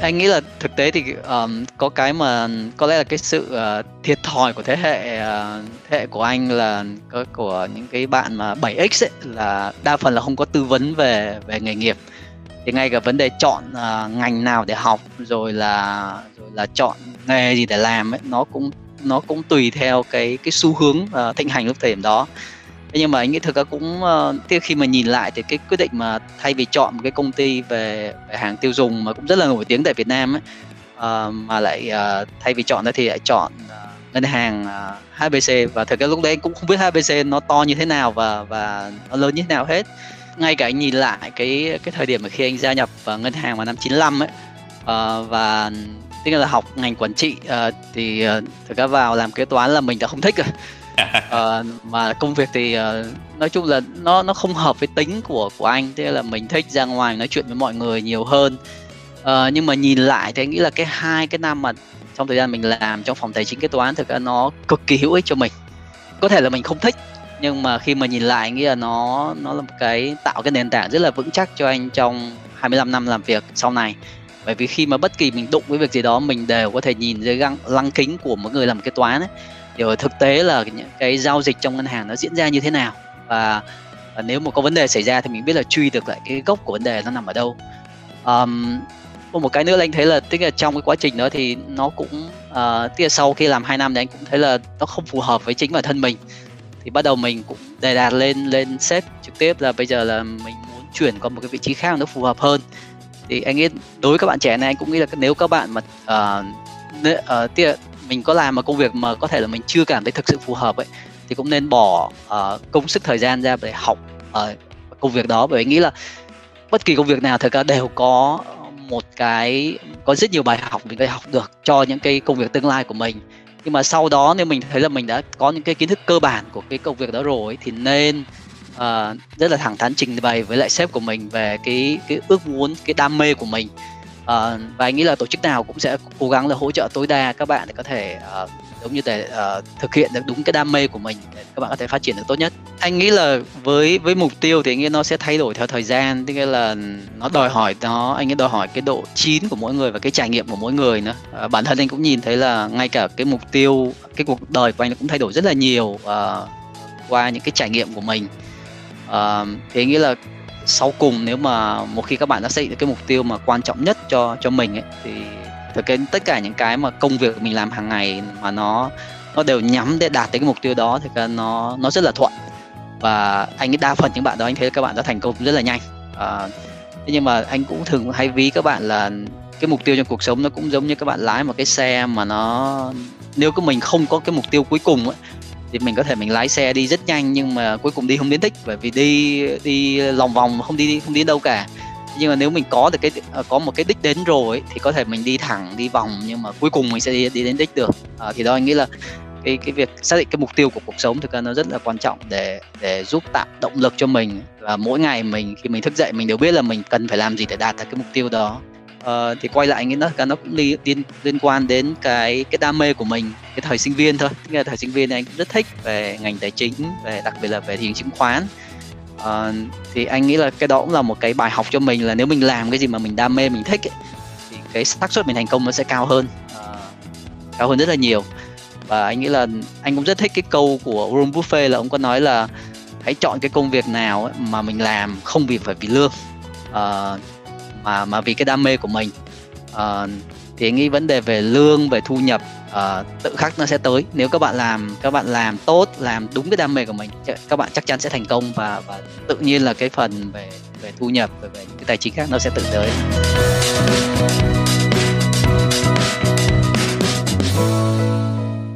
anh nghĩ là thực tế thì um, có cái mà có lẽ là cái sự uh, thiệt thòi của thế hệ uh, thế hệ của anh là có của những cái bạn mà 7x ấy, là đa phần là không có tư vấn về về nghề nghiệp. Thì ngay cả vấn đề chọn uh, ngành nào để học rồi là rồi là chọn nghề gì để làm ấy nó cũng nó cũng tùy theo cái cái xu hướng uh, thịnh hành lúc thời điểm đó nhưng mà anh nghĩ thực ra cũng uh, khi mà nhìn lại thì cái quyết định mà thay vì chọn một cái công ty về, về hàng tiêu dùng mà cũng rất là nổi tiếng tại Việt Nam ấy uh, mà lại uh, thay vì chọn đó thì lại chọn uh, ngân hàng uh, HBC và thực ra lúc đấy anh cũng không biết HBC nó to như thế nào và và nó lớn như thế nào hết. Ngay cả anh nhìn lại cái cái thời điểm mà khi anh gia nhập vào ngân hàng vào năm 95 ấy uh, và tức là học ngành quản trị uh, thì uh, thực ra vào làm kế toán là mình đã không thích rồi uh, mà công việc thì uh, nói chung là nó nó không hợp với tính của của anh thế là mình thích ra ngoài nói chuyện với mọi người nhiều hơn. Uh, nhưng mà nhìn lại thì anh nghĩ là cái hai cái năm mà trong thời gian mình làm trong phòng tài chính kế toán thực ra nó cực kỳ hữu ích cho mình. Có thể là mình không thích nhưng mà khi mà nhìn lại anh nghĩ là nó nó là một cái tạo cái nền tảng rất là vững chắc cho anh trong 25 năm làm việc sau này. Bởi vì khi mà bất kỳ mình đụng với việc gì đó mình đều có thể nhìn dưới găng lăng kính của một người làm kế toán ấy hiểu thực tế là những cái giao dịch trong ngân hàng nó diễn ra như thế nào? Và, và nếu mà có vấn đề xảy ra thì mình biết là truy được lại cái gốc của vấn đề nó nằm ở đâu. Um, một cái nữa là anh thấy là tức là trong cái quá trình đó thì nó cũng uh, tức là sau khi làm 2 năm thì anh cũng thấy là nó không phù hợp với chính bản thân mình. Thì bắt đầu mình cũng đề đạt lên lên sếp trực tiếp là bây giờ là mình muốn chuyển qua một cái vị trí khác nó phù hợp hơn. Thì anh nghĩ đối với các bạn trẻ này anh cũng nghĩ là nếu các bạn mà uh, uh, mình có làm một công việc mà có thể là mình chưa cảm thấy thực sự phù hợp ấy thì cũng nên bỏ uh, công sức thời gian ra để học uh, công việc đó. Bởi vì nghĩ là bất kỳ công việc nào thực ra đều có một cái có rất nhiều bài học mình có thể học được cho những cái công việc tương lai của mình. Nhưng mà sau đó nếu mình thấy là mình đã có những cái kiến thức cơ bản của cái công việc đó rồi thì nên uh, rất là thẳng thắn trình bày với lại sếp của mình về cái cái ước muốn cái đam mê của mình uh, và anh nghĩ là tổ chức nào cũng sẽ cố gắng là hỗ trợ tối đa các bạn để có thể uh, giống như để uh, thực hiện được đúng cái đam mê của mình để các bạn có thể phát triển được tốt nhất. Anh nghĩ là với với mục tiêu thì anh nghĩ nó sẽ thay đổi theo thời gian tức là nó đòi hỏi nó anh nghĩ đòi hỏi cái độ chín của mỗi người và cái trải nghiệm của mỗi người nữa. Uh, bản thân anh cũng nhìn thấy là ngay cả cái mục tiêu cái cuộc đời của anh cũng thay đổi rất là nhiều uh, qua những cái trải nghiệm của mình. Uh, thì anh nghĩ là sau cùng nếu mà một khi các bạn đã xây dựng cái mục tiêu mà quan trọng nhất cho cho mình ấy thì thực cái tất cả những cái mà công việc mình làm hàng ngày mà nó nó đều nhắm để đạt tới cái mục tiêu đó thì cái nó nó rất là thuận. Và anh đa phần những bạn đó anh thấy các bạn đã thành công rất là nhanh. À, thế nhưng mà anh cũng thường hay ví các bạn là cái mục tiêu trong cuộc sống nó cũng giống như các bạn lái một cái xe mà nó nếu cái mình không có cái mục tiêu cuối cùng ấy, thì mình có thể mình lái xe đi rất nhanh nhưng mà cuối cùng đi không đến đích bởi vì đi đi lòng vòng không đi không đi đâu cả. Nhưng mà nếu mình có được cái ờ, có một cái đích đến rồi ấy, thì có thể mình đi thẳng đi vòng nhưng mà cuối cùng mình sẽ đi, đi đến đích được. À, thì đó anh nghĩ là cái cái việc xác định cái mục tiêu của cuộc sống thực ra nó rất là quan trọng để để giúp tạo động lực cho mình. Và mỗi ngày mình khi mình thức dậy mình đều biết là mình cần phải làm gì để đạt được cái mục tiêu đó uh, thì quay lại nghĩ nó cả nó cũng liên, liên liên quan đến cái cái đam mê của mình cái thời sinh viên thôi. Tức là thời sinh viên anh cũng rất thích về ngành tài chính về đặc biệt là về thị trường chứng khoán. Uh, thì anh nghĩ là cái đó cũng là một cái bài học cho mình là nếu mình làm cái gì mà mình đam mê mình thích ấy, thì cái xác suất mình thành công nó sẽ cao hơn. Uh, cao hơn rất là nhiều. Và anh nghĩ là anh cũng rất thích cái câu của Warren Buffett là ông có nói là hãy chọn cái công việc nào ấy mà mình làm không vì phải vì lương. Uh, mà mà vì cái đam mê của mình uh, thì nghĩ vấn đề về lương về thu nhập uh, tự khắc nó sẽ tới. Nếu các bạn làm các bạn làm tốt làm đúng cái đam mê của mình các bạn chắc chắn sẽ thành công và và tự nhiên là cái phần về về thu nhập về, về những cái tài chính khác nó sẽ tự tới.